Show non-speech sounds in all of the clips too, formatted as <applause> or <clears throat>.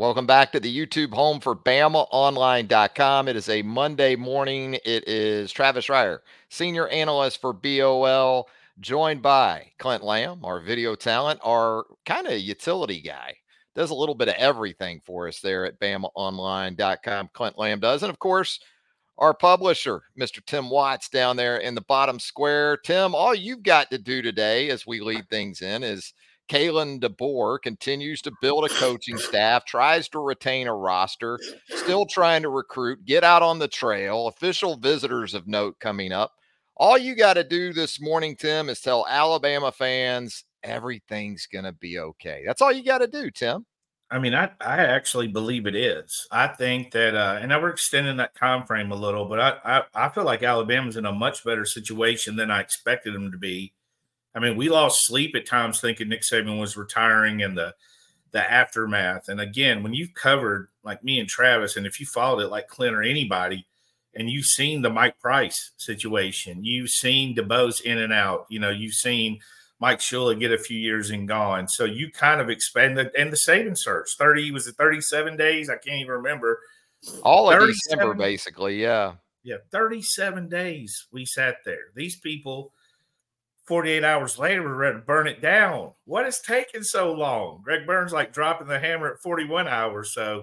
Welcome back to the YouTube home for BamaOnline.com. It is a Monday morning. It is Travis Reier, senior analyst for BOL, joined by Clint Lamb, our video talent, our kind of utility guy. Does a little bit of everything for us there at BamaOnline.com. Clint Lamb does. And of course, our publisher, Mr. Tim Watts, down there in the bottom square. Tim, all you've got to do today as we lead things in is – Kalen DeBoer continues to build a coaching staff, tries to retain a roster, still trying to recruit, get out on the trail, official visitors of note coming up. All you got to do this morning, Tim, is tell Alabama fans everything's going to be okay. That's all you got to do, Tim. I mean, I, I actually believe it is. I think that, uh, and we're extending that time frame a little, but I, I, I feel like Alabama's in a much better situation than I expected them to be I mean, we lost sleep at times thinking Nick Saban was retiring and the the aftermath. And again, when you've covered like me and Travis, and if you followed it like Clint or anybody, and you've seen the Mike Price situation, you've seen DuBose in and out, you know, you've seen Mike Shula get a few years and gone. So you kind of expanded and the Saban search 30 was it 37 days? I can't even remember. All of December, basically, yeah. Yeah, 37 days we sat there. These people 48 hours later, we're ready to burn it down. What is taking so long? Greg Byrne's like dropping the hammer at 41 hours. So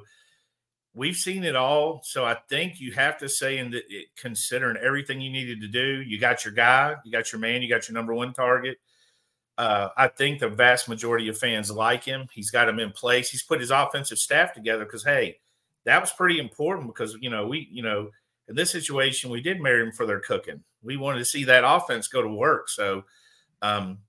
we've seen it all. So I think you have to say, in the, considering everything you needed to do, you got your guy, you got your man, you got your number one target. Uh, I think the vast majority of fans like him. He's got him in place. He's put his offensive staff together because, hey, that was pretty important because, you know, we, you know, in this situation, we did marry him for their cooking. We wanted to see that offense go to work. So, um,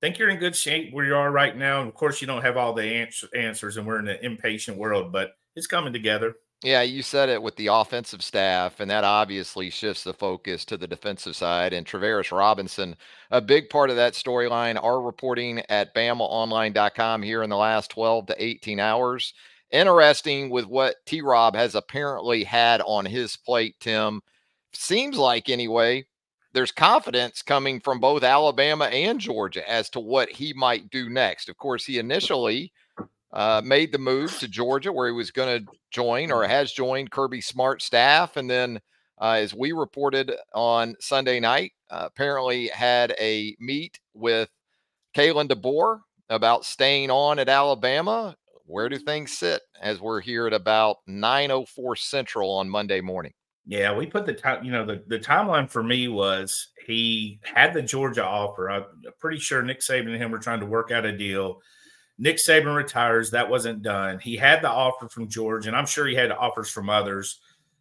think you're in good shape where you are right now. And of course, you don't have all the answer, answers, and we're in an impatient world, but it's coming together. Yeah, you said it with the offensive staff, and that obviously shifts the focus to the defensive side. And Travaris Robinson, a big part of that storyline, are reporting at BamaOnline.com here in the last 12 to 18 hours. Interesting with what T Rob has apparently had on his plate, Tim. Seems like, anyway, there's confidence coming from both Alabama and Georgia as to what he might do next. Of course, he initially uh, made the move to Georgia where he was going to join or has joined Kirby Smart staff. And then, uh, as we reported on Sunday night, uh, apparently had a meet with Kalen DeBoer about staying on at Alabama. Where do things sit as we're here at about 9:04 Central on Monday morning? Yeah, we put the time, you know, the, the timeline for me was he had the Georgia offer. I'm pretty sure Nick Saban and him were trying to work out a deal. Nick Saban retires. That wasn't done. He had the offer from Georgia, and I'm sure he had offers from others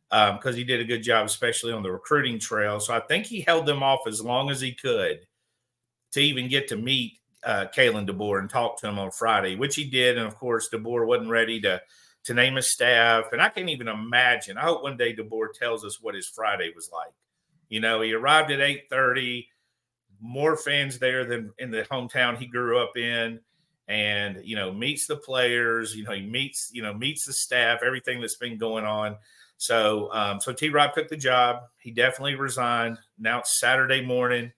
because um, he did a good job, especially on the recruiting trail. So I think he held them off as long as he could to even get to meet uh, Kalen DeBoer and talk to him on Friday, which he did. And of course, DeBoer wasn't ready to – to name his staff. And I can't even imagine. I hope one day DeBoer tells us what his Friday was like. You know, he arrived at 8:30, more fans there than in the hometown he grew up in. And you know, meets the players, you know, he meets, you know, meets the staff, everything that's been going on. So um, so T Rob took the job. He definitely resigned. Now it's Saturday morning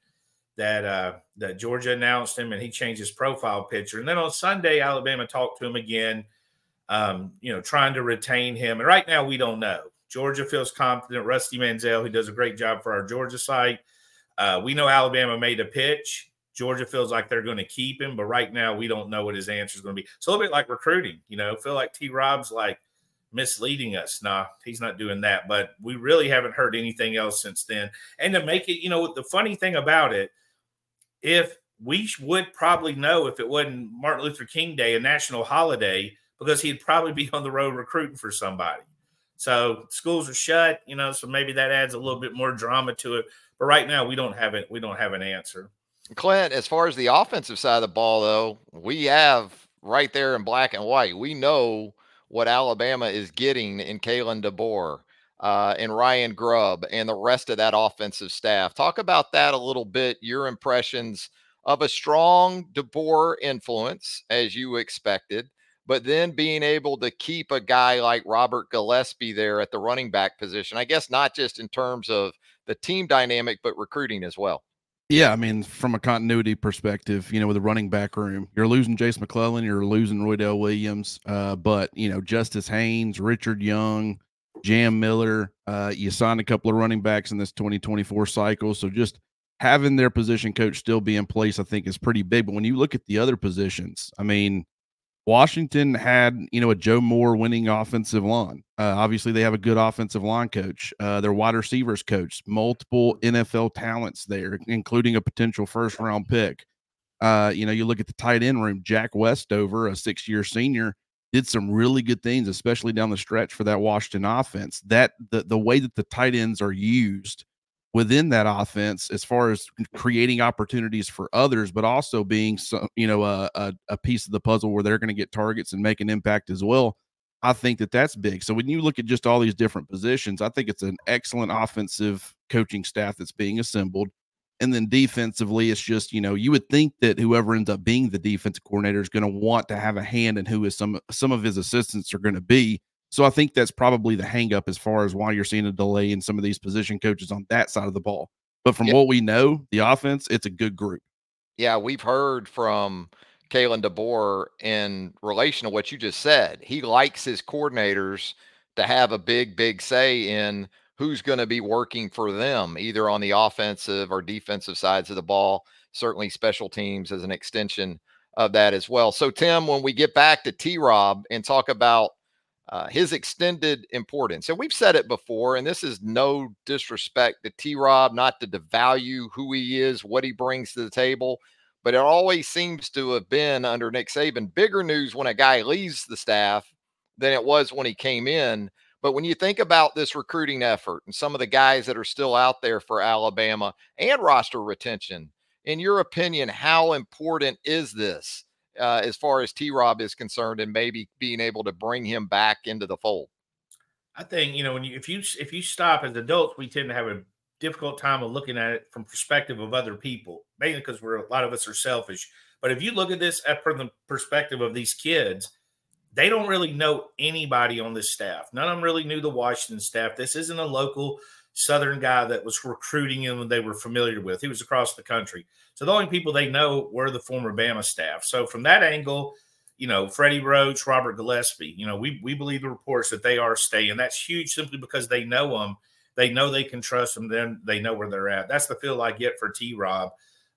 that uh that Georgia announced him and he changed his profile picture. And then on Sunday, Alabama talked to him again um, you know, trying to retain him. And right now, we don't know. Georgia feels confident. Rusty Mansell, who does a great job for our Georgia site. Uh, we know Alabama made a pitch. Georgia feels like they're going to keep him, but right now we don't know what his answer is going to be. It's a little bit like recruiting, you know. Feel like T. Rob's like misleading us. Nah, he's not doing that. But we really haven't heard anything else since then. And to make it, you know, the funny thing about it, if we would probably know if it wasn't Martin Luther King Day, a national holiday, because he'd probably be <laughs> on the road recruiting for somebody. So schools are shut, you know, so maybe that adds a little bit more drama to it. But right now we don't have it. We don't have an answer. Clint, as far as the offensive side of the ball, though, we have right there in black and white. We know what Alabama is getting in Kalen DeBoer uh, and Ryan Grubb and the rest of that offensive staff. Talk about that a little bit. Your impressions of a strong DeBoer influence, as you expected, but then being able to keep a guy like Robert Gillespie there at the running back position. I guess not just in terms of the team dynamic, but recruiting as well. Yeah, I mean, from a continuity perspective, you know, with the running back room, you're losing Jase McClellan, you're losing Roydell Williams, uh, but you know, Justice Haynes, Richard Young, Jam Miller, uh, you signed a couple of running backs in this 2024 cycle, so just having their position coach still be in place, I think, is pretty big. But when you look at the other positions, I mean, Washington had, you know, a Joe Moore winning offensive line. Uh, obviously, they have a good offensive line coach. Uh, their wide receivers coach, multiple NFL talents there, including a potential first round pick. Uh, you know, you look at the tight end room, Jack Westover, a six year senior, did some really good things, especially down the stretch for that Washington offense. That the, the way that the tight ends are used within that offense as far as creating opportunities for others, but also being some, you know, a, a, a piece of the puzzle where they're going to get targets and make an impact as well. I think that that's big. So when you look at just all these different positions, I think it's an excellent offensive coaching staff that's being assembled. And then defensively, it's just, you know, you would think that whoever ends up being the defensive coordinator is going to want to have a hand in who is some some of his assistants are going to be. So I think that's probably the hangup as far as why you're seeing a delay in some of these position coaches on that side of the ball. But from what we know, the offense, it's a good group. Yeah, we've heard from Kalen DeBoer in relation to what you just said. He likes his coordinators to have a big, big say in who's going to be working for them, either on the offensive or defensive sides of the ball. Certainly, special teams as an extension of that as well. So, Tim, when we get back to T Rob and talk about uh, his extended importance. And we've said it before, and this is no disrespect to T Rob, not to devalue who he is, what he brings to the table, but it always seems to have been under Nick Saban bigger news when a guy leaves the staff than it was when he came in. But when you think about this recruiting effort and some of the guys that are still out there for Alabama and roster retention, in your opinion, how important is this? uh, as far as T Rob is concerned, and maybe being able to bring him back into the fold? I think you know when you if you if you stop as adults, we tend to have a difficult time of looking at it from perspective of other people, mainly because we're a lot of us are selfish. But if you look at this from the perspective of these kids, they don't really know anybody on this staff. None of them really knew the Washington staff. This isn't a local Southern guy that was recruiting them they were familiar with. He was across the country. So the only people they know were the former Bama staff. So from that angle, you know, Freddie Roach, Robert Gillespie, you know, we, we believe the reports that they are staying. That's huge simply because they know them. They know they can trust them. Then they know where they're at. That's the feel I get for T Rob.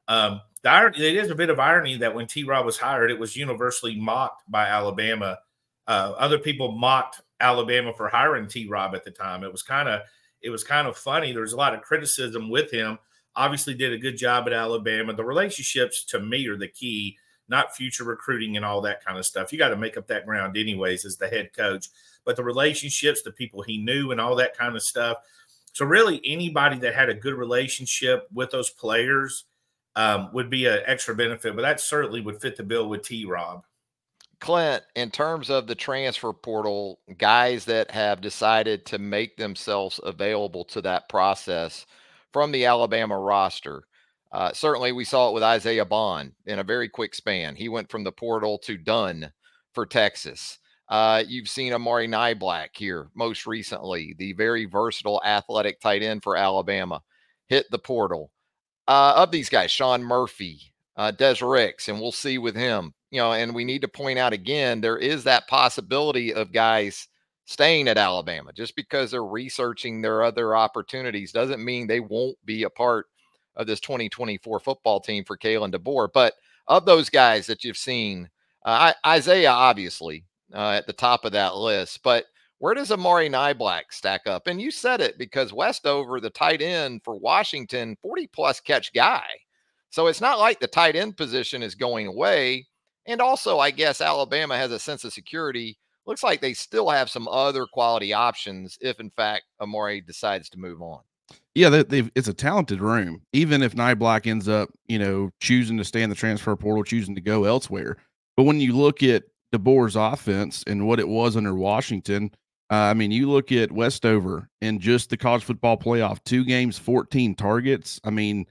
Um, the, it is a bit of irony that when T Rob was hired, it was universally mocked by Alabama. Uh, other people mocked Alabama for hiring T Rob at the time. It was kind of it was kind of funny. There was a lot of criticism with him. Obviously, did a good job at Alabama. The relationships to me are the key, not future recruiting and all that kind of stuff. You got to make up that ground, anyways, as the head coach. But the relationships, the people he knew, and all that kind of stuff. So, really, anybody that had a good relationship with those players um, would be an extra benefit. But that certainly would fit the bill with T. Rob. Clint, in terms of the transfer portal, guys that have decided to make themselves available to that process from the Alabama roster, uh, certainly we saw it with Isaiah Bond in a very quick span. He went from the portal to done for Texas. Uh, you've seen Amari Niblack here most recently, the very versatile athletic tight end for Alabama, hit the portal. Uh, of these guys, Sean Murphy, uh, Des Ricks, and we'll see with him you know, and we need to point out again, there is that possibility of guys staying at Alabama just because they're researching their other opportunities doesn't mean they won't be a part of this 2024 football team for Kalen DeBoer. But of those guys that you've seen, uh, Isaiah obviously uh, at the top of that list, but where does Amari Niblack stack up? And you said it because Westover, the tight end for Washington, 40 plus catch guy. So it's not like the tight end position is going away. And also, I guess Alabama has a sense of security. Looks like they still have some other quality options if, in fact, Amari decides to move on. Yeah, they, it's a talented room. Even if Niblack ends up, you know, choosing to stay in the transfer portal, choosing to go elsewhere. But when you look at DeBoer's offense and what it was under Washington, uh, I mean, you look at Westover and just the college football playoff, two games, 14 targets. I mean,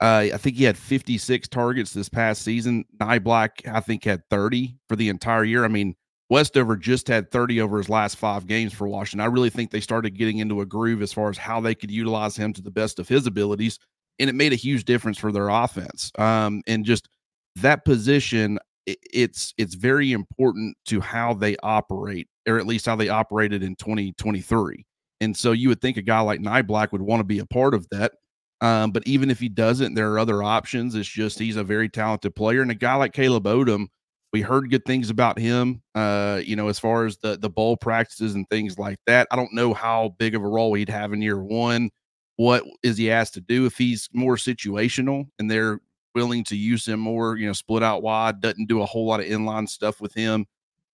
uh, I think he had 56 targets this past season. Niblack, I think, had 30 for the entire year. I mean, Westover just had 30 over his last five games for Washington. I really think they started getting into a groove as far as how they could utilize him to the best of his abilities. And it made a huge difference for their offense. Um, and just that position, it's it's very important to how they operate, or at least how they operated in 2023. And so you would think a guy like Niblack would want to be a part of that. Um, but even if he doesn't, there are other options. It's just he's a very talented player. And a guy like Caleb Odom, we heard good things about him. Uh, you know, as far as the the bowl practices and things like that. I don't know how big of a role he'd have in year one. What is he asked to do if he's more situational and they're willing to use him more, you know, split out wide, doesn't do a whole lot of inline stuff with him,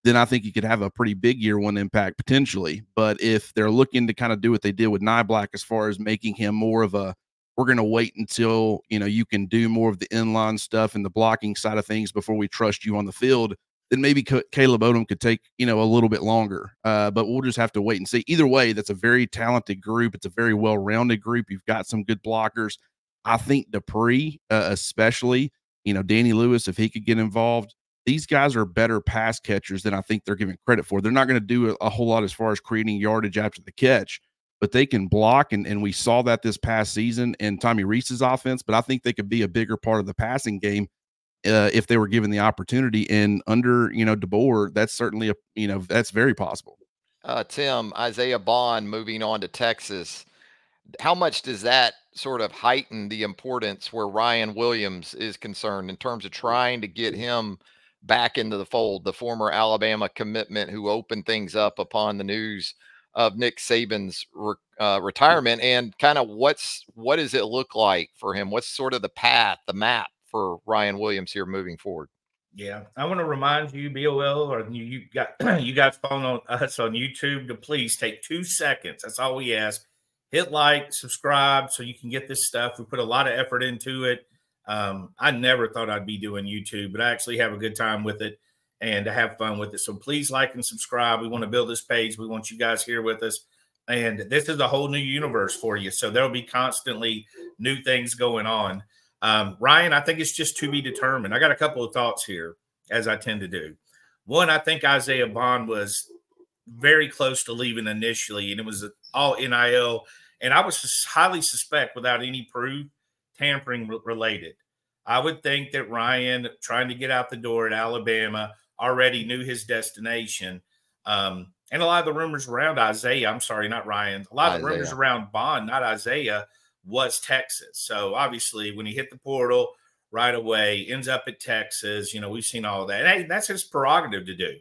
then I think he could have a pretty big year one impact potentially. But if they're looking to kind of do what they did with Niblack as far as making him more of a we're going to wait until you know you can do more of the inline stuff and the blocking side of things before we trust you on the field then maybe C- caleb odom could take you know a little bit longer uh, but we'll just have to wait and see. Either way that's a very talented group. It's a very well-rounded group. You've got some good blockers. I think Dippre uh, especially you know danny lewis if he could get involved these guys are better pass catchers than i think they're given credit for. They're not going to do a, a whole lot as far as creating yardage after the catch but they can block, and, and we saw that this past season in Tommy Rees's offense. But I think they could be a bigger part of the passing game uh, if they were given the opportunity. And under you know DeBoer, that's certainly a you know that's very possible. Uh, Tim Isaiah Bond moving on to Texas. How much does that sort of heighten the importance where Ryan Williams is concerned in terms of trying to get him back into the fold? The former Alabama commitment who opened things up upon the news of Nick Saban's re, uh, retirement and kind of what's what does it look like for him? What's sort of the path, the map for Ryan Williams here moving forward? Yeah, I want to remind you, BOL, or you, you got <clears throat> you guys following <laughs> us on YouTube to please take two seconds. That's all we ask. Hit like, subscribe, so you can get this stuff. We put a lot of effort into it. Um, I never thought I'd be doing YouTube, but I actually have a good time with it and to have fun with it. So please like and subscribe. We want to build this page. We want you guys here with us. And this is a whole new universe for you. So there'll be constantly new things going on. Um, Ryan, I think it's just to be determined. I got a couple of thoughts here, as I tend to do. One, I think Isaiah Bond was very close to leaving initially, and it was all NIL. And I was highly suspect, without any proof, tampering related. I would think that Ryan, trying to get out the door at Alabama, already knew his destination. Um, and a lot of the rumors around Isaiah, I'm sorry, not Ryan, a lot Isaiah. of the rumors around Bond, not Isaiah, was Texas. So obviously, when he hit the portal right away, ends up at Texas, you know, we've seen all that. And hey, that's his prerogative to do.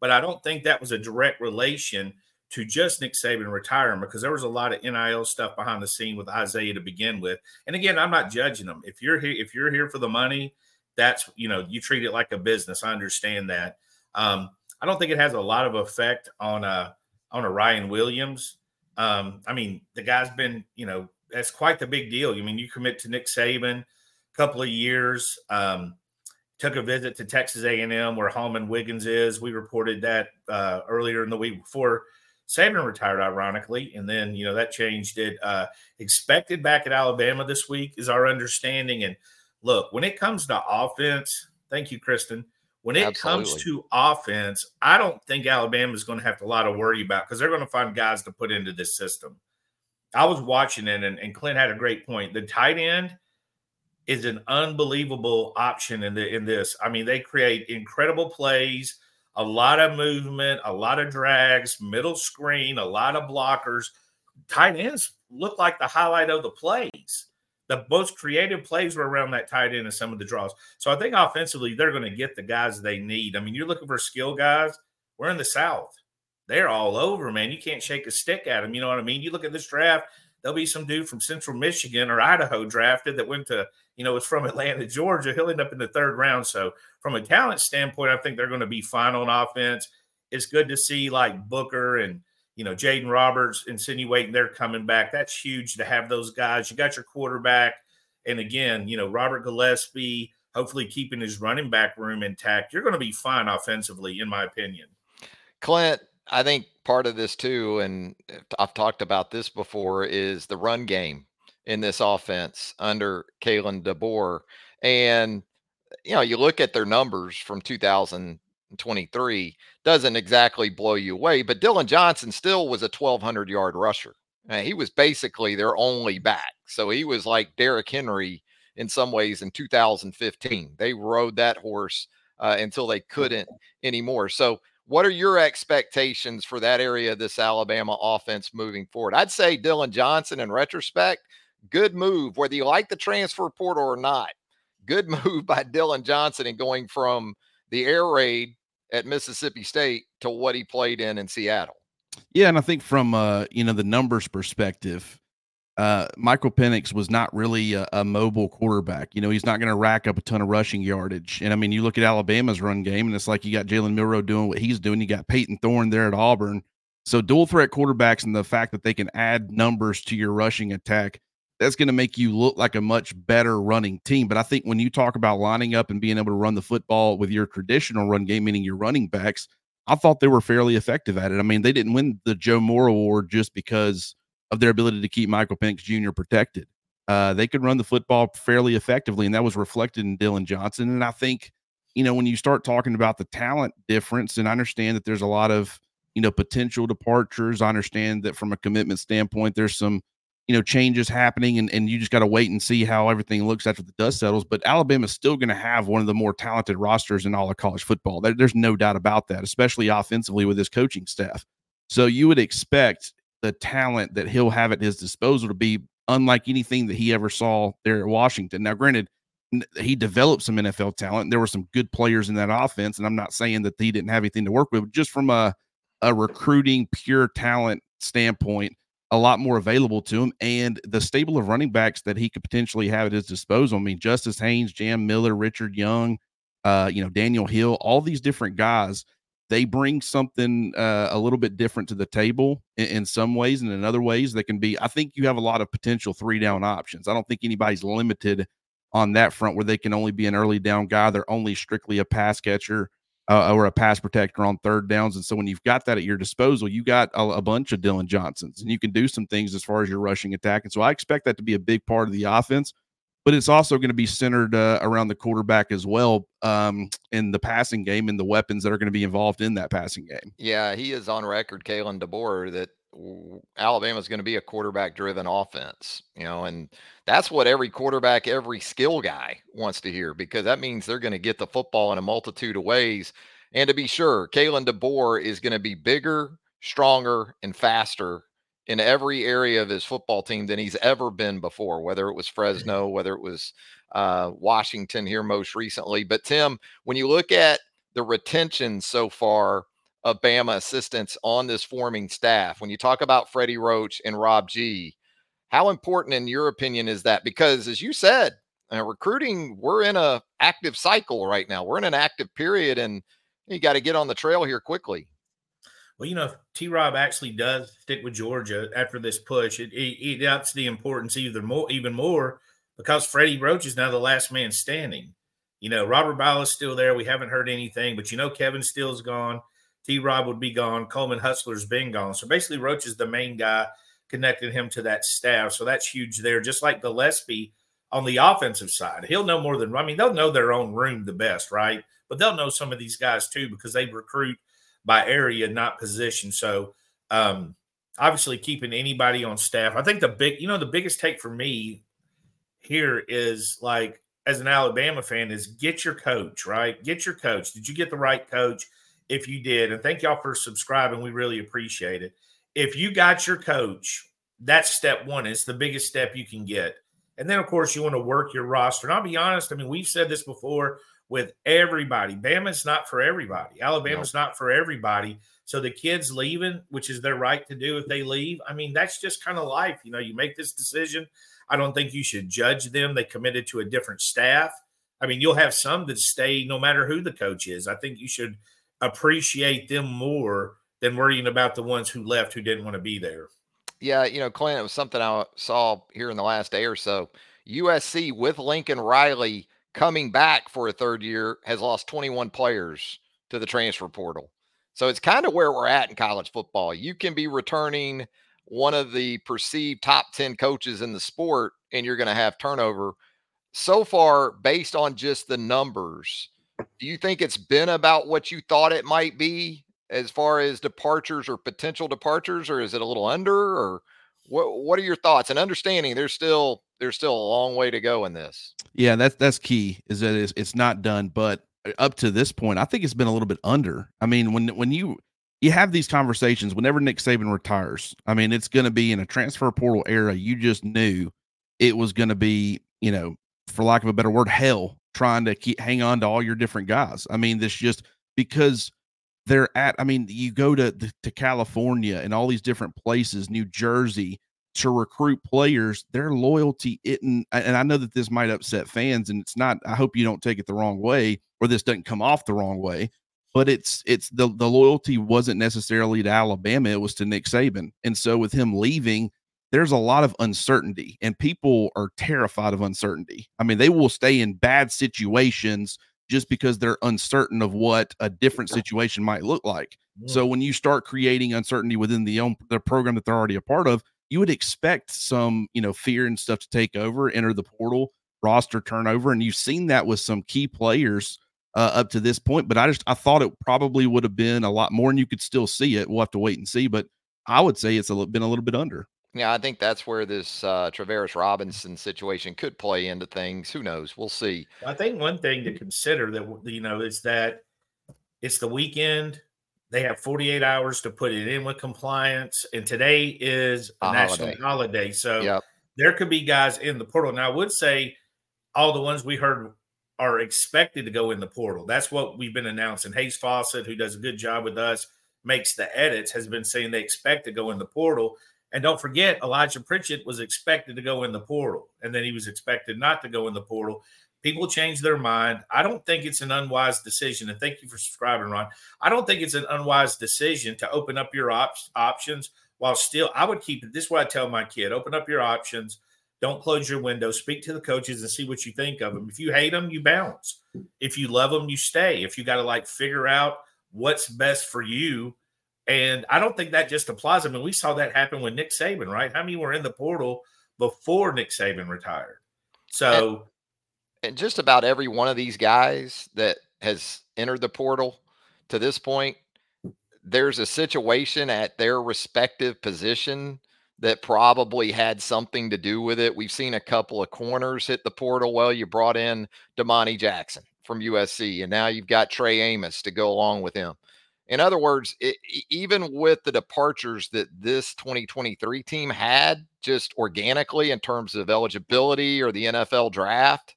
But I don't think that was a direct relation to just Nick Saban retiring because there was a lot of NIL stuff behind the scene with Isaiah to begin with. And again, I'm not judging them. If you're here, if you're here for the money that's you know you treat it like a business. I understand that. Um, I don't think it has a lot of effect on a on a Ryan Williams. Um, I mean, the guy's been you know that's quite the big deal. I mean, you commit to Nick Saban, a couple of years. Um, took a visit to Texas A&M where Holman Wiggins is. We reported that uh, earlier in the week before Saban retired, ironically, and then you know that changed it. Uh, expected back at Alabama this week is our understanding, and look, when it comes to offense, thank you, Kristen. When it Absolutely. comes to offense, I don't think Alabama is going to have a lot of worry about because they're going to find guys to put into this system. I was watching it, and, and Clint had a great point. The tight end is an unbelievable option in the in this. I mean, they create incredible plays, a lot of movement, a lot of drags, middle screen, a lot of blockers. Tight ends look like the highlight of the plays the most creative plays were around that tight end and some of the draws. So I think offensively, they're going to get the guys they need. I mean, you're looking for skill guys. We're in the South. They're all over, man. You can't shake a stick at them. You know what I mean? You look at this draft, there'll be some dude from Central Michigan or Idaho drafted that went to, you know, it's from Atlanta, <laughs> Georgia. He'll end up in the third round. So from a talent standpoint, I think they're going to be fine on offense. It's good to see like Booker and you know, Jaeden Roberts insinuating they're coming back. That's huge to have those guys. You got your quarterback. And again, you know, Robert Gillespie, hopefully keeping his running back room intact, you're going to be fine offensively, in my opinion. Clint, I think part of this too, and I've talked about this before, is the run game in this offense under Kalen DeBoer. And, you know, you look at their numbers from 2023, doesn't exactly blow you away, but Dillon Johnson still was a 1,200 yard rusher. Uh, he was basically their only back. So he was like Derrick Henry in some ways in 2015. They rode that horse uh, until they couldn't anymore. So, what are your expectations for that area of this Alabama offense moving forward? I'd say Dillon Johnson, in retrospect, good move, whether you like the transfer portal or not. Good <laughs> move by Dillon Johnson in going from the air raid at Mississippi State to what he played in in Seattle. Yeah, and I think from uh, you know the numbers perspective, uh, Michael Penix was not really a, a mobile quarterback. You know, he's not going to rack up a ton of rushing yardage. And I mean, you look at Alabama's run game, and it's like you got Jalen Milroe doing what he's doing. You got Payton Thorne there at Auburn. So dual threat quarterbacks and the fact that they can add numbers to your rushing attack, that's going to make you look like a much better running team. But I think when you talk about lining up and being able to run the football with your traditional run game, meaning your running backs, I thought they were fairly effective at it. I mean, they didn't win the Joe Moore Award just because of their ability to keep Michael Penix Jr. protected. Uh, they could run the football fairly effectively, and that was reflected in Dillon Johnson. And I think, you know, when you start talking about the talent difference, and I understand that there's a lot of, you know, potential departures. I understand that from a commitment standpoint, there's some, you know, changes happening, and, and you just got to wait and see how everything looks after the dust settles. But Alabama's still going to have one of the more talented rosters in all of college football. There, there's no doubt about that, especially offensively with his coaching staff. So you would expect the talent that he'll have at his disposal to be unlike anything that he ever saw there at Washington. Now, granted, he developed some NFL talent. There were some good players in that offense, and I'm not saying that he didn't have anything to work with. Just from a a recruiting pure talent standpoint, a lot more available to him, and the stable of running backs that he could potentially have at his disposal. I mean, Justice Haynes, Jam Miller, Richard Young, uh, you know, Daniel Hill, all these different guys they bring something uh, a little bit different to the table in, in, some ways, and in other ways, they can be. I think you have a lot of potential three down options. I don't think anybody's limited on that front where they can only be an early down guy. They're only strictly a pass catcher uh, or a pass protector on third downs. And so when you've got that at your disposal, you got a, a bunch of Dillon Johnsons, and you can do some things as far as your rushing attack. And so I expect that to be a big part of the offense but it's also going to be centered uh, around the quarterback as well um, in the passing game and the weapons that are going to be involved in that passing game. Yeah, he is on record, Kalen DeBoer, that Alabama is going to be a quarterback driven offense, you know, and that's what every quarterback, every skill guy wants to hear because that means they're going to get the football in a multitude of ways. And to be sure, Kalen DeBoer is going to be bigger, stronger, and faster in every area of his football team than he's ever been before, whether it was Fresno, whether it was uh, Washington here most recently. But Tim, when you look at the retention so far of Bama assistants on this forming staff, when you talk about Freddie Roach and Rob G, how important, in your opinion, is that? Because as you said, uh, recruiting, we're in a active cycle right now. We're in an active period, and you got to get on the trail here quickly well, you know, if T. Rob actually does stick with Georgia after this push, it, it, it ups the importance either more, even more, because Freddie Roach is now the last man standing. You know, Robert Ball is still there. We haven't heard anything, but you know, Kevin Steele's gone. T. Rob would be gone. Coleman Hutzler's been gone. So basically, Roach is the main guy connecting him to that staff. So that's huge there. Just like Gillespie on the offensive side, he'll know more than I mean, they'll know their own room the best, right? But they'll know some of these guys too because they recruit by area, not position. So um, obviously keeping anybody on staff. I think the big, you know, the biggest take for me here is like as an Alabama fan is get your coach, right? Get your coach. Did you get the right coach? If you did, and thank y'all for subscribing, we really appreciate it. If you got your coach, that's step one. It's the biggest step you can get. And then, of course, you want to work your roster. And I'll be honest, I mean, we've said this before with everybody. Bama's not for everybody. Alabama's not for everybody. So the kids leaving, which is their right to do if they leave, I mean, that's just kind of life. You know, you make this decision. I don't think you should judge them. They committed to a different staff. I mean, you'll have some that stay no matter who the coach is. I think you should appreciate them more than worrying about the ones who left who didn't want to be there. Yeah, you know, Clint, it was something I saw here in the last day or so. USC with Lincoln Riley coming back for a third year has lost 21 players to the transfer portal. So it's kind of where we're at in college football. You can be returning one of the perceived top 10 coaches in the sport and you're going to have turnover. So far, based on just the numbers, do you think it's been about what you thought it might be as far as departures or potential departures, or is it a little under? Or what? What are your thoughts? And understanding there's still there's still a long way to go in this. Yeah, that's that's key. Is that it's, it's not done, but uh, up to this point, I think it's been a little bit under. I mean, when when you you have these conversations, whenever Nick Saban retires, I mean, it's going to be in a transfer portal era. You just knew it was going to be, you know, for lack of a better word, hell trying to keep hang on to all your different guys. I mean, this just because they're at. I mean, you go to to California and all these different places, New Jersey, to recruit players. Their loyalty isn't, and I know that this might upset fans, and it's not. I hope you don't take it the wrong way, or this doesn't come off the wrong way. But it's it's the the loyalty wasn't necessarily to Alabama; it was to Nick Saban, and so with him leaving there's a lot of uncertainty and people are terrified of uncertainty. I mean, they will stay in bad situations just because they're uncertain of what a different situation might look like. So when you start creating uncertainty within the own the program that they're already a part of, you would expect some, you know, fear and stuff to take over, enter the portal, roster turnover, and you've seen that with some key players uh, up to this point. But I just I thought it probably would have been a lot more, and you could still see it. We'll have to wait and see, but I would say it's a, been a little bit under. Yeah, I think that's where this uh, Travaris Robinson situation could play into things. Who knows? We'll see. I think one thing to consider that you know is that it's the weekend. They have 48 hours to put it in with compliance, and today is a, a national holiday. holiday. So yep. there could be guys in the portal. Now, I would say all the ones we heard are expected to go in the portal. That's what we've been announcing. Hayes Fawcett, who does a good job with us, makes the edits, has been saying they expect to go in the portal. And don't forget, Elijah Pritchett was expected to go in the portal, and then he was expected not to go in the portal. People change their mind. I don't think it's an unwise decision. And thank you for subscribing, Ron. I don't think it's an unwise decision to open up your op- options while still. I would keep it. This is what I tell my kid: open up your options. Don't close your window. Speak to the coaches and see what you think of them. If you hate them, you bounce. If you love them, you stay. If you got to like figure out what's best for you and I don't think that just applies. I mean, we saw that happen with Nick Saban, right? How many were in the portal before Nick Saban retired? So, and, and just about every one of these guys that has entered the portal to this point, there's a situation at their respective position that probably had something to do with it. We've seen a couple of corners hit the portal. Well, you brought in Domani Jackson from USC, and now you've got Trey Amos to go along with him. In other words, it, even with the departures that this 2023 team had just organically in terms of eligibility or the NFL draft,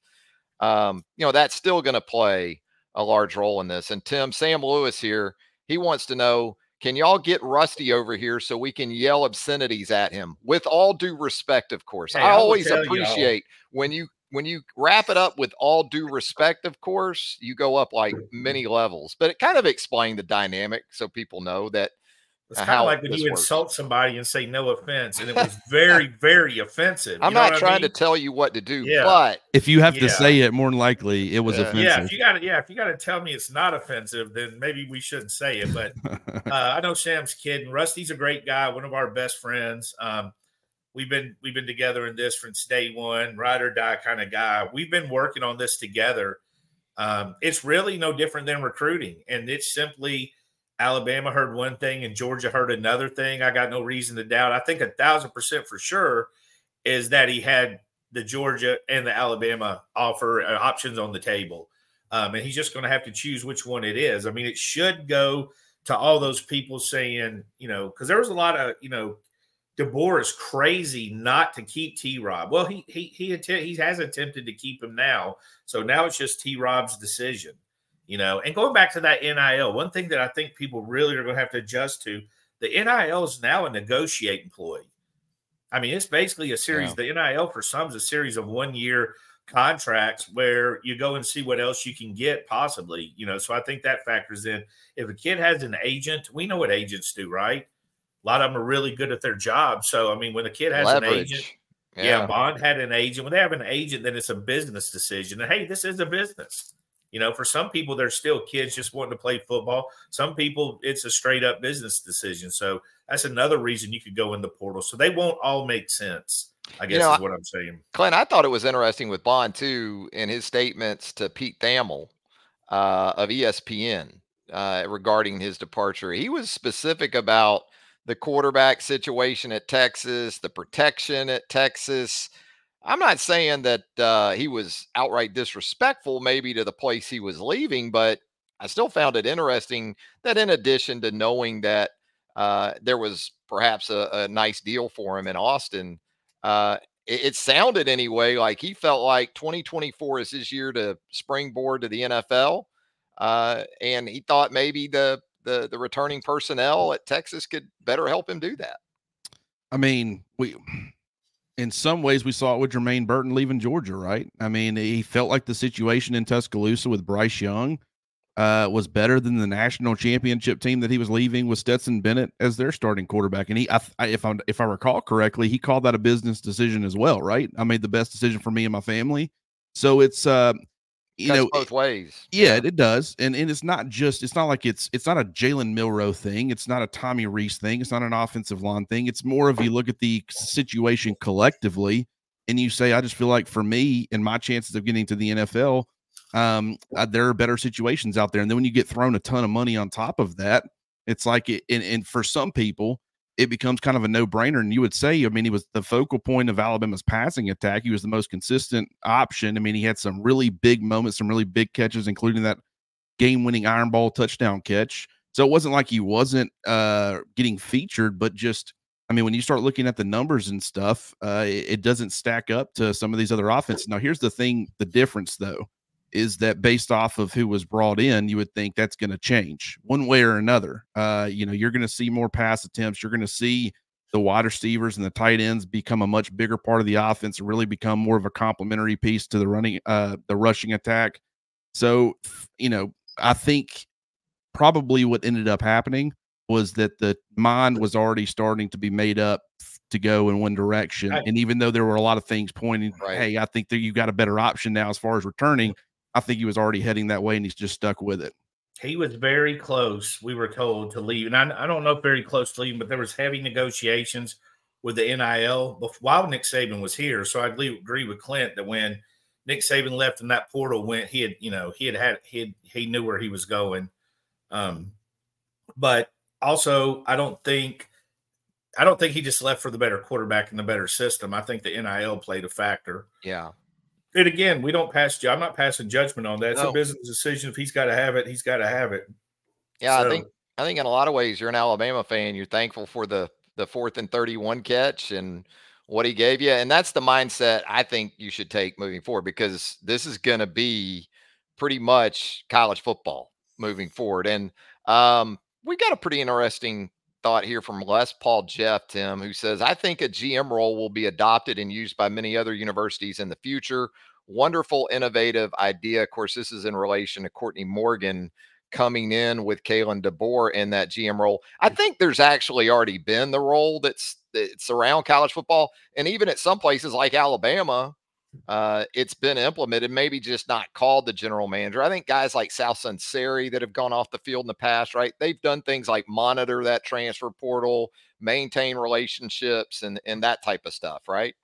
um, you know, that's still going to play a large role in this. And Tim, Sam Lewis here, he wants to know can y'all get Rusty over here so we can yell obscenities at him? With all due respect, of course. Hey, I, I always appreciate when you when you wrap it up with all due respect, of course, you go up like many levels. But it kind of explained the dynamic so people know that it's kind of like when you works. insult somebody and say no offense, and it was <laughs> very, very offensive. I'm not trying I mean? to tell you what to do, yeah. but if you have yeah. to say it, more than likely it was yeah. offensive. Yeah, if you got to, yeah, if you got to tell me it's not offensive, then maybe we shouldn't say it. But <laughs> uh, I know Sam's kidding. Rusty's a great guy, one of our best friends. Um, we've been we've been together in this since day one, ride or die kind of guy. We've been working on this together. Um, it's really no different than recruiting, and it's simply Alabama heard one thing and Georgia heard another thing. I got no reason to doubt. I think a thousand percent for sure is that he had the Georgia and the Alabama offer uh, options on the table. Um, and he's just going to have to choose which one it is. I mean, it should go to all those people saying, you know, because there was a lot of, you know, DeBoer is crazy not to keep T Rob. Well, he he he att- he has attempted to keep him now, so now it's just T Rob's decision, you know. And going back to that NIL, one thing that I think people really are going to have to adjust to the NIL is now a negotiate employee. I mean, it's basically a series. Yeah. The NIL for some is a series of one year contracts where you go and see what else you can get possibly, you know. So I think that factors in. If a kid has an agent, we know what agents do, right? A lot of them are really good at their job. So, I mean, when a kid has Leverage. an agent, Yeah. Bond had an agent. When they have an agent, then it's a business decision. And hey, this is a business. You know, for some people, they're still kids just wanting to play football. Some people, it's a straight up business decision. So that's another reason you could go in the portal. So they won't all make sense. I guess you know, is what I'm saying. Clint, I thought it was interesting with Bond too in his statements to Pete Thamel uh, of ESPN uh, regarding his departure. He was specific about the quarterback situation at Texas, the protection at Texas. I'm not saying that uh, he was outright disrespectful, maybe to the place he was leaving, but I still found it interesting that in addition to knowing that uh, there was perhaps a, a, nice deal for him in Austin, uh, it, it, sounded anyway like he felt like 2024 is his year to springboard to the NFL, uh, and he thought maybe the the the returning personnel at Texas could better help him do that. I mean, we in some ways we saw it with Jermaine Burton leaving Georgia, right? I mean, he felt like the situation in Tuscaloosa with Bryce Young uh, was better than the national championship team that he was leaving with Stetson Bennett as their starting quarterback. And he, I, I, if I if I recall correctly, he called that a business decision as well, right? I made the best decision for me and my family. So it's uh, you know both ways yeah, yeah, it does and and it's not just it's not like it's it's not a jalen Milroe thing it's not a tommy Rees thing it's not an offensive line thing it's more of you look at the situation collectively and you say i just feel like for me and my chances of getting to the nfl um uh, there are better situations out there and then when you get thrown a ton of money on top of that it's like it and, and for some people it becomes kind of a no-brainer. And you would say, I mean, he was the focal point of Alabama's passing attack. He was the most consistent option. I mean, he had some really big moments, some really big catches, including that game-winning Iron Bowl touchdown catch. So it wasn't like he wasn't uh, getting featured, but just I mean, when you start looking at the numbers and stuff, uh, it, it doesn't stack up to some of these other offenses. Now, here's the thing: the difference, though, is that based off of who was brought in, you would think that's going to change one way or another. Uh, you know, you're going to see more pass attempts. You're going to see the wide receivers and the tight ends become a much bigger part of the offense and really become more of a complementary piece to the running, uh, the rushing attack. So, you know, I think probably what ended up happening was that the mind was already starting to be made up to go in one direction. And even though there were a lot of things pointing, right. hey, I think that you got a better option now as far as returning, I think he was already heading that way and he's just stuck with it. He was very close, we were told, to leave. And I, I don't know if very close to leaving, but there was heavy negotiations with the NIL while Nick Saban was here. So I agree with Clint that when Nick Saban left and that portal went, he had, you know, he had had, he had, he knew where he was going. Um, but also, I don't think, I don't think he just left for the better quarterback and the better system. I think the NIL played a factor. Yeah. And again, we don't pass. I'm not passing judgment on that. It's no. a business decision. If he's got to have it, he's got to have it. Yeah, so, I think I think in a lot of ways, you're an Alabama fan. You're thankful for the the fourth and 31 catch and what he gave you, and that's the mindset I think you should take moving forward because this is going to be pretty much college football moving forward. And um, we got a pretty interesting thought here from Les Paul Jeff, Tim, who says, I think a GM role will be adopted and used by many other universities in the future. Wonderful, innovative idea. Of course, this is in relation to Courtney Morgan coming in with Kalen DeBoer in that GM role. I mm. think there's actually already been the role that's that's around college football. And even at some places like Alabama, uh, it's been implemented, maybe just not called the general manager. I think guys like Sal Sunseri that have gone off the field in the past, right? They've done things like monitor that transfer portal, maintain relationships, and and that type of stuff, right?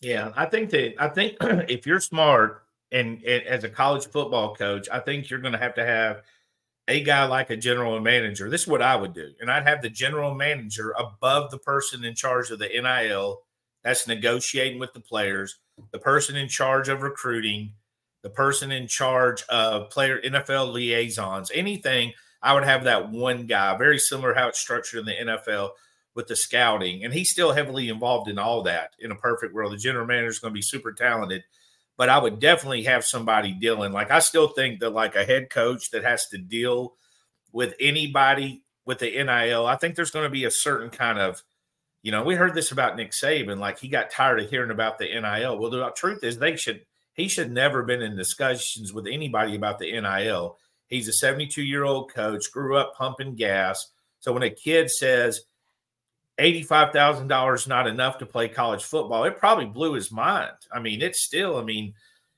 Yeah, I think that I think <clears throat> if you're smart and, and as a college football coach, I think you're going to have to have a guy like a general manager. This is what I would do, and I'd have the general manager above the person in charge of the NIL that's negotiating with the players, the person in charge of recruiting, the person in charge of player NFL liaisons, anything. I would have that one guy, very similar how it's structured in the NFL with the scouting. And he's still heavily involved in all that in a perfect world. The general manager is going to be super talented, but I would definitely have somebody dealing. Like, I still think that, like, a head coach that has to deal with anybody with the NIL, I think there's going to be a certain kind of you know, we heard this about Nick Saban, like he got tired of hearing about the NIL. Well, the truth is, they should he should never been in discussions with anybody about the NIL. He's a 72 year old coach, grew up pumping gas. So when a kid says, $85,000 not enough to play college football. It probably blew his mind. I mean, it's still, I mean,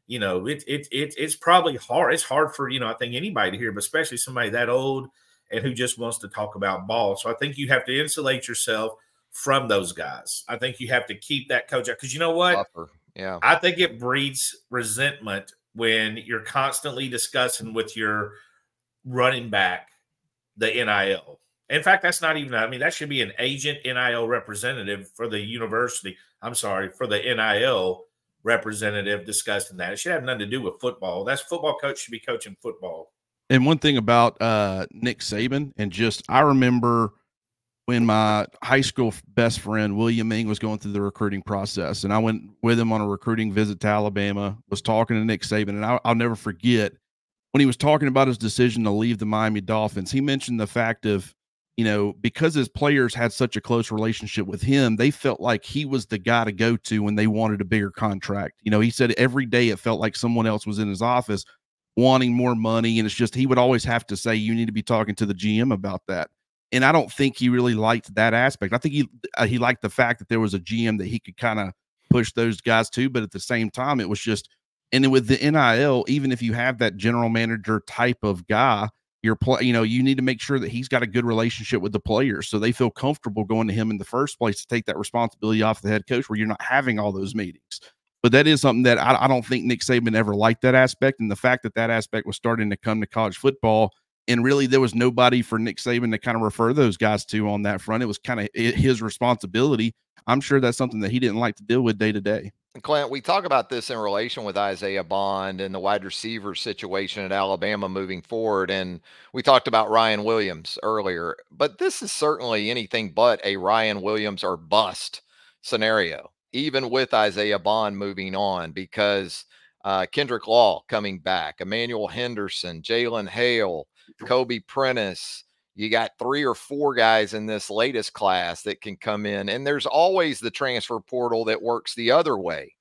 you know, it, it, it, it's probably hard. It's hard for, you know, I think anybody to hear, but especially somebody that old and who just wants to talk about ball. So I think you have to insulate yourself from those guys. I think you have to keep that coach out because you know what? Buffer. Yeah. I think it breeds resentment when you're constantly discussing with your running back the NIL. In fact, that's not even, I mean, that should be an agent NIL representative for the university. I'm sorry, for the NIL representative discussing that. It should have nothing to do with football. That's football coach should be coaching football. And one thing about uh, Nick Saban, and just I remember when my high school best friend William Ming was going through the recruiting process, and I went with him on a recruiting visit to Alabama. Was talking to Nick Saban, and I, I'll never forget when he was talking about his decision to leave the Miami Dolphins. He mentioned the fact of you know, because his players had such a close relationship with him, they felt like he was the guy to go to when they wanted a bigger contract. You know, he said every day it felt like someone else was in his office wanting more money. And it's just, he would always have to say, you need to be talking to the GM about that. And I don't think he really liked that aspect. I think he, uh, he liked the fact that there was a GM that he could kind of push those guys to. But at the same time, it was just, and with the NIL, even if you have that general manager type of guy, your play, you know, you need to make sure that he's got a good relationship with the players so they feel comfortable going to him in the first place to take that responsibility off the head coach where you're not having all those meetings. But that is something that I, I don't think Nick Saban ever liked that aspect. And the fact that that aspect was starting to come to college football and really there was nobody for Nick Saban to kind of refer those guys to on that front. It was kind of his responsibility. I'm sure that's something that he didn't like to deal with day to day. Clint, we talk about this in relation with Isaiah Bond and the wide receiver situation at Alabama moving forward. And we talked about Ryan Williams earlier, but this is certainly anything but a Ryan Williams or bust scenario, even with Isaiah Bond moving on, because uh, Kendrick Law coming back, Emmanuel Henderson, Jalen Hale, Kobe Prentice, you got three or four guys in this latest class that can come in, and there's always the transfer portal that works the other way.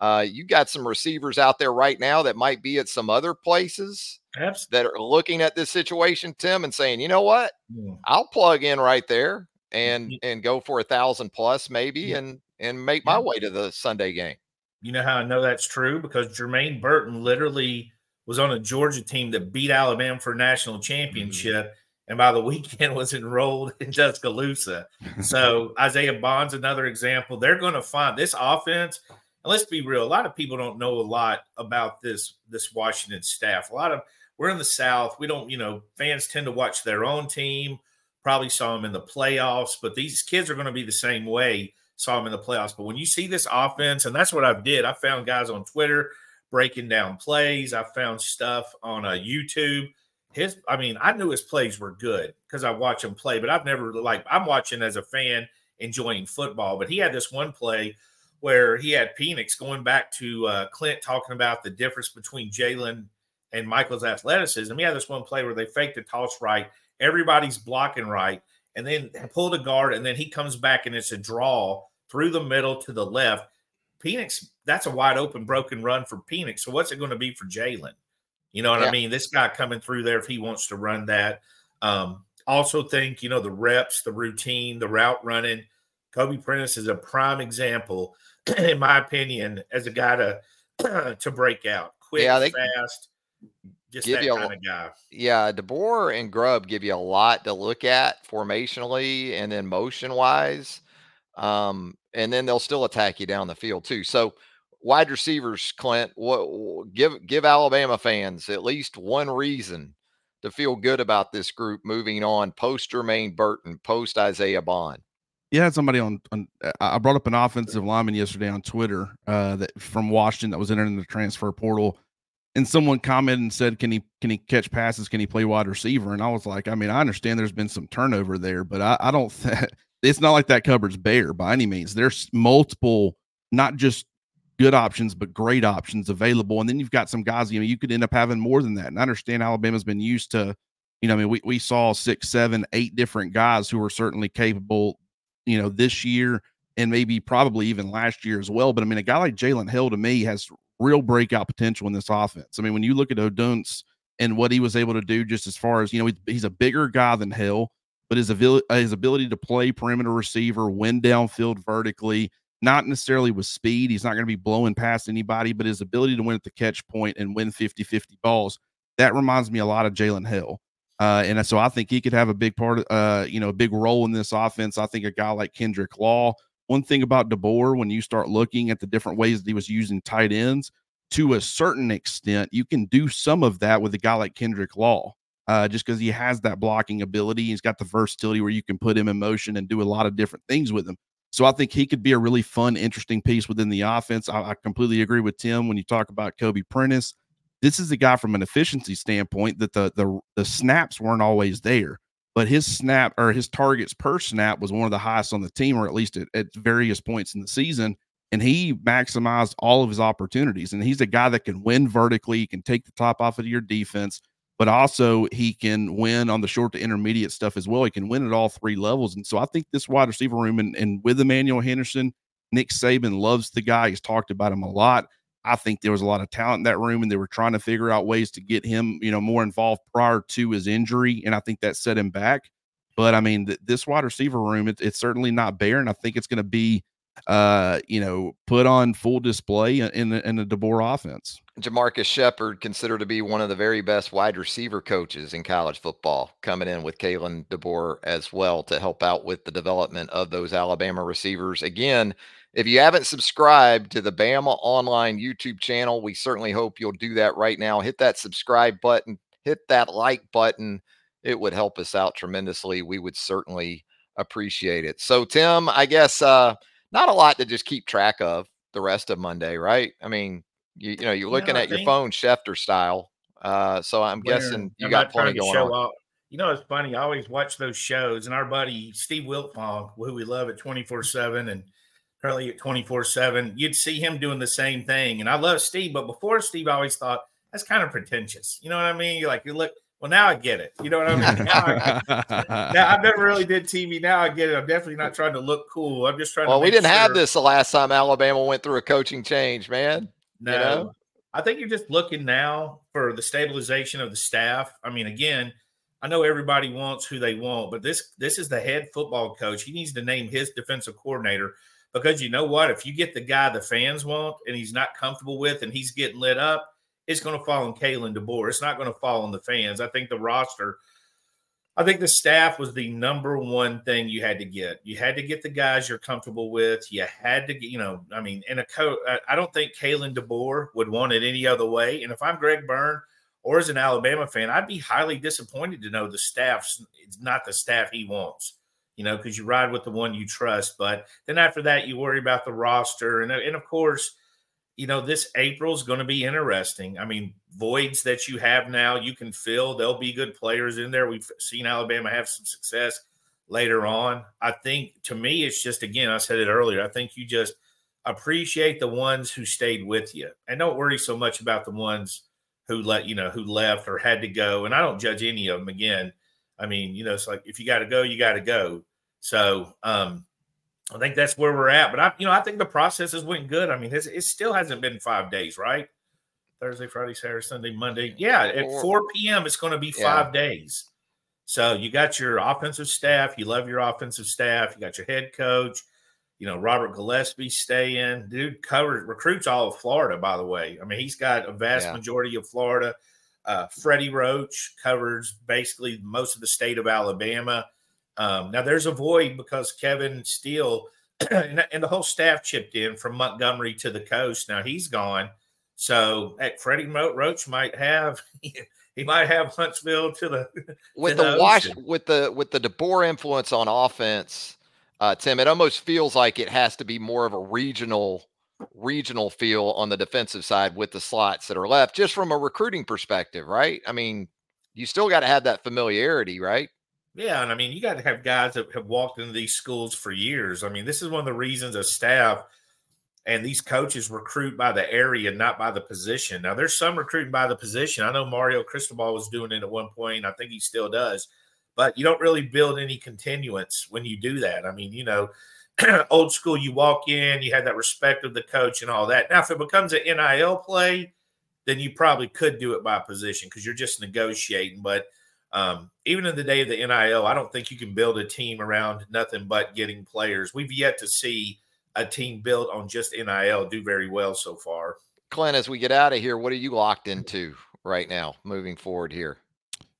Uh, you got some receivers out there right now that might be at some other places Absolutely. that are looking at this situation, Tim, and saying, you know what, Yeah. I'll plug in right there and Ye- and go for a thousand plus maybe, Yeah. and and make my Yeah. way to the Sunday game. You know how I know that's true? Because Jermaine Burton literally was on a Georgia team that beat Alabama for national championship. Mm-hmm. And by the <laughs> weekend was enrolled in Tuscaloosa. So <laughs> Isaiah Bond's another example. They're going to find this offense. And let's be real, a lot of people don't know a lot about this this Washington staff. A lot of we're in the South. We don't, you know, fans tend to watch their own team. Probably saw them in the playoffs, but these kids are going to be the same way. Saw them in the playoffs, but when you see this offense, and that's what I did. I found guys on Twitter breaking down plays. I found stuff on uh, YouTube. His, I mean, I knew his plays were good because I watch him play, but I've never like I'm watching as a fan enjoying football. But he had this one play where he had Penix going back to uh, Clint talking about the difference between Jalen and Michael's athleticism. He had this one play where they faked a toss right, everybody's blocking right, and then pulled a guard, and then he comes back and it's a draw through the middle to the left. Penix, that's a wide open broken run for Penix. So what's it going to be for Jalen? You know what Yeah. I mean? This guy coming through there if he wants to run that. Um, also think, you know, the reps, the routine, the route running. Kobe Prentice is a prime example, <clears throat> in my opinion, as a guy to <clears throat> to break out quick, Yeah, they- fast, just Give that you a kind of guy. Yeah, DeBoer and Grubb give you a lot to look at formationally and then motion wise. Um, and then they'll still attack you down the field too. So wide receivers, Clint, what give give Alabama fans at least one reason to feel good about this group moving on post Jermaine Burton, post Isaiah Bond. You had somebody on, on. I I brought up an offensive lineman yesterday on Twitter uh, that from Washington that was entering the transfer portal, and someone commented and said, "Can he can he catch passes? Can he play wide receiver?" And I was like, I mean, I understand there's been some turnover there, but I, I don't. <laughs> Th- it's not like that cupboard's bare by any means. There's multiple, not just good options, but great options available. And then you've got some guys. You know, you could end up having more than that. And I understand Alabama's been used to. You know, I mean, we, we saw six, seven, eight different guys who were certainly capable you know, this year and maybe probably even last year as well. But I mean, a guy like Jalen Hale to me has real breakout potential in this offense. I mean, when you look at Odunze and what he was able to do, just as far as you know, he's, he's a bigger guy than Hale. But his ability his ability to play perimeter receiver, win downfield vertically, not necessarily with speed. He's not going to be blowing past anybody, but his ability to win at the catch point and win 50-50 balls. That reminds me a lot of Jalen Hale. Uh, and so I think he could have a big part, uh, you know, a big role in this offense. I think a guy like Kendrick Law. One thing about DeBoer, when you start looking at the different ways that he was using tight ends, to a certain extent, you can do some of that with a guy like Kendrick Law, uh, just because he has that blocking ability. He's got the versatility where you can put him in motion and do a lot of different things with him. So I think he could be a really fun, interesting piece within the offense. I, I completely agree with Tim when you talk about Kobe Prentice this is a guy from an efficiency standpoint that the the the snaps weren't always there, but his snap or his targets per snap was one of the highest on the team, or at least at, at various points in the season. And he maximized all of his opportunities. And he's a guy that can win vertically, he can take the top off of your defense, but also he can win on the short to intermediate stuff as well. He can win at all three levels. And so I think this wide receiver room and, and with Emmanuel Henderson, Nick Saban loves the guy. He's talked about him a lot. I think there was a lot of talent in that room, and they were trying to figure out ways to get him, you know, more involved prior to his injury, and I think that set him back. But I mean, th- this wide receiver room, it, it's certainly not bare, and I think it's going to be, uh, you know, put on full display in, in, in the DeBoer offense. Jamarcus Shepard, considered to be one of the very best wide receiver coaches in college football, coming in with Kalen DeBoer as well to help out with the development of those Alabama receivers. Again, if you haven't subscribed to the Bama Online YouTube channel, we certainly hope you'll do that right now. Hit that subscribe button, hit that like button. It would help us out tremendously. We would certainly appreciate it. So, Tim, I guess uh, not a lot to just keep track of the rest of Monday, right? I mean, you, you know, you're looking at your phone Schefter style. Uh, so I'm guessing you I'm got plenty going on. Off. You know, it's funny. I always watch those shows, and our buddy Steve Wiltfong, who we love at 24 7, and Curly at 24 7, you'd see him doing the same thing. And I love Steve, but before Steve, I always thought that's kind of pretentious. You know what I mean? You're like, you look, well, now I get it. You know what I mean? Now, I, <laughs> now I've never really did TV. Now I get it. I'm definitely not trying to look cool. I'm just trying well, to. we didn't sure. have this the last time Alabama went through a coaching change, man. No. You know? I think you're just looking now for the stabilization of the staff. I mean, again, I know everybody wants who they want, but this this is the head football coach. He needs to name his defensive coordinator because you know what? If you get the guy the fans want and he's not comfortable with and he's getting lit up, it's going to fall on Kalen DeBoer. It's not going to fall on the fans. I think the roster, I think the staff was the number one thing you had to get. You had to get the guys you're comfortable with. You had to you know, I mean, in a coach, I don't think Kalen DeBoer would want it any other way. And if I'm Greg Byrne or as an Alabama fan, I'd be highly disappointed to know the staff's it's not the staff he wants you know, because you ride with the one you trust. But then after that, you worry about the roster. And, and of course, you know, this April is going to be interesting. I mean, voids that you have now, you can fill. There'll be good players in there. We've seen Alabama have some success later on. I think to me, it's just, again, I said it earlier, I think you just appreciate the ones who stayed with you and don't worry so much about the ones who let, you know, who left or had to go. And I don't judge any of them again. I mean, you know, it's like if you got to go, you got to go. So um, I think that's where we're at. But I, you know, I think the process has went good. I mean, it still hasn't been five days, right? Thursday, Friday, Saturday, Sunday, Monday. Yeah, at 4 p.m. it's going to be five yeah. days. So you got your offensive staff. You love your offensive staff. You got your head coach. You know, Robert Gillespie staying. Dude covers recruits all of Florida, by the way. I mean, he's got a vast yeah. majority of Florida. Uh, Freddie Roach covers basically most of the state of Alabama. Um, now there's a void because Kevin Steele <clears throat> and, and, the whole staff chipped in from Montgomery to the coast. Now he's gone, so Freddie Roach might have <laughs> he might have Huntsville to the <laughs> with to the, the wash with the with the DeBoer influence on offense. Uh, Tim, it almost feels like it has to be more of a regional regional feel on the defensive side with the slots that are left, just from a recruiting perspective, right? I mean, you still got to have that familiarity, right? Yeah, and I mean, you got to have guys that have walked into these schools for years. I mean, this is one of the reasons a staff and these coaches recruit by the area, not by the position. Now, there's some recruiting by the position. I know Mario Cristobal was doing it at one point. I think he still does, but you don't really build any continuance when you do that. I mean, you know, <clears throat> old school, you walk in, you have that respect of the coach and all that. Now, if it becomes an NIL play, then you probably could do it by position because you're just negotiating. But Um, even in the day of the NIL, I don't think you can build a team around nothing but getting players. We've yet to see a team built on just NIL do very well so far. Clint, as we get out of here, what are you locked into right now moving forward here?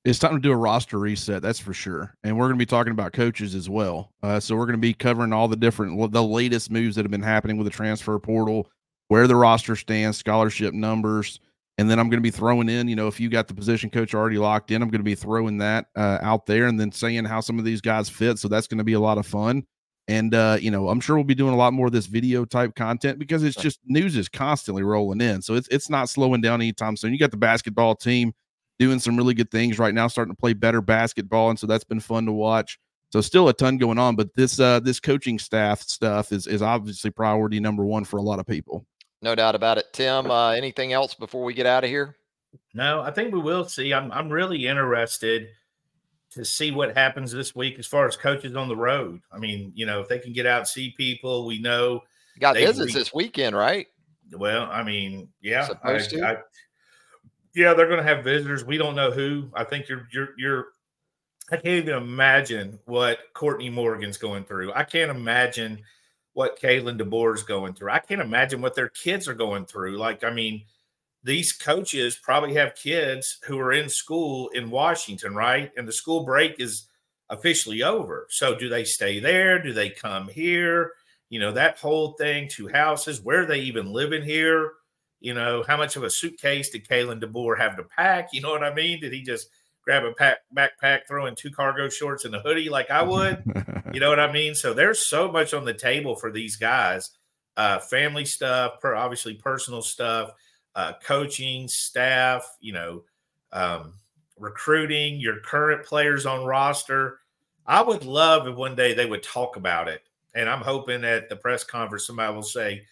It's time to do a roster reset, that's for sure. And we're going to be talking about coaches as well. Uh, so we're going to be covering all the different, the latest moves that have been happening with the transfer portal, where the roster stands, scholarship numbers, and then I'm going to be throwing in, you know, if you got the position coach already locked in, I'm going to be throwing that uh, out there and then saying how some of these guys fit. So that's going to be a lot of fun. And, uh, you know, I'm sure we'll be doing a lot more of this video type content because it's just news is constantly rolling in. So it's, it's not slowing down anytime soon. You got the basketball team doing some really good things right now, starting to play better basketball. And so that's been fun to watch. So still a ton going on, but this uh this coaching staff stuff is is obviously priority number one for a lot of people. No doubt about it. Tim, uh, anything else before we get out of here? No, I think we will see. I'm I'm really interested to see what happens this week as far as coaches on the road. I mean, you know, if they can get out and see people, we know got visits re- this weekend, right? Well, I mean, yeah, I, I, yeah, they're going to have visitors. We don't know who. I think you're you're you're. I can't even imagine what Courtney Morgan's going through. I can't imagine what Kalen DeBoer is going through. I can't imagine what their kids are going through. Like, I mean, these coaches probably have kids who are in school in Washington, right? And the school break is officially over. So, do they stay there? Do they come here? You know, that whole thing, two houses, where are they even living here? You know, how much of a suitcase did Kalen DeBoer have to pack? You know what I mean? Did he just grab a pack, backpack, throw in two cargo shorts and a hoodie like I would. <laughs> you know what I mean? So there's so much on the table for these guys. Uh, family stuff, per, obviously personal stuff, uh, coaching, staff, you know, um, recruiting, your current players on roster. I would love if one day they would talk about it. And I'm hoping at the press conference, somebody will say,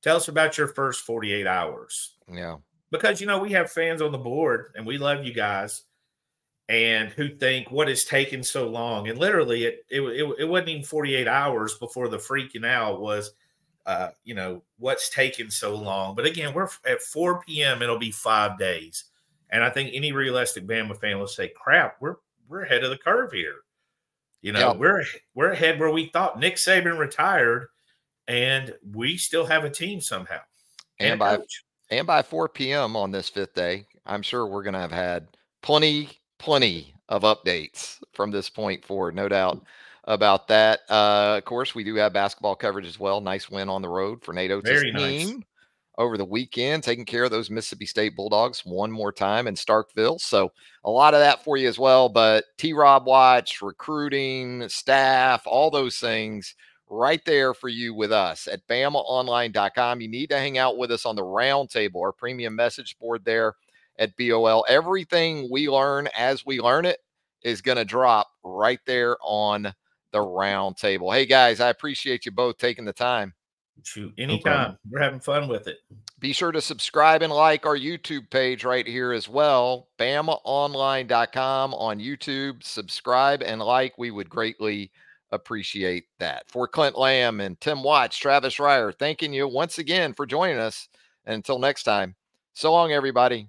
Tell us about your first 48 hours. Yeah. Because, you know, we have fans on the board and we love you guys and who think what is taking so long. And literally, it, it it, it wasn't even 48 hours before the freaking out was, uh, you know, what's taking so long. But again, we're at 4 p.m. It'll be five days, and I think any realistic Bama fan will say, "Crap, we're we're ahead of the curve here." You know, we're we're ahead where we thought Nick Saban retired, and we still have a team somehow. And, and by and by 4 p.m. on this fifth day, I'm sure we're going to have had plenty plenty of updates from this point forward, no doubt about that. Uh, of course, we do have basketball coverage as well. Nice win on the road for Nate Oats team nice. over the weekend, taking care of those Mississippi State Bulldogs one more time in Starkville. So a lot of that for you as well. But T Rob Watch, recruiting, staff, all those things right there for you with us at BamaOnline.com. You need to hang out with us on the roundtable, our premium message board there at BOL. Everything we learn as we learn it is going to drop right there on the round table. Hey guys, I appreciate you both taking the time. Shoot, anytime. No We're having fun with it. Be sure to subscribe and like our YouTube page right here as well. BamaOnline.com on YouTube. Subscribe and like. We would greatly appreciate that. For Clint Lamb and Tim Watts, Travis Reier, thanking you once again for joining us. And until next time, so long, everybody.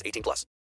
18 plus.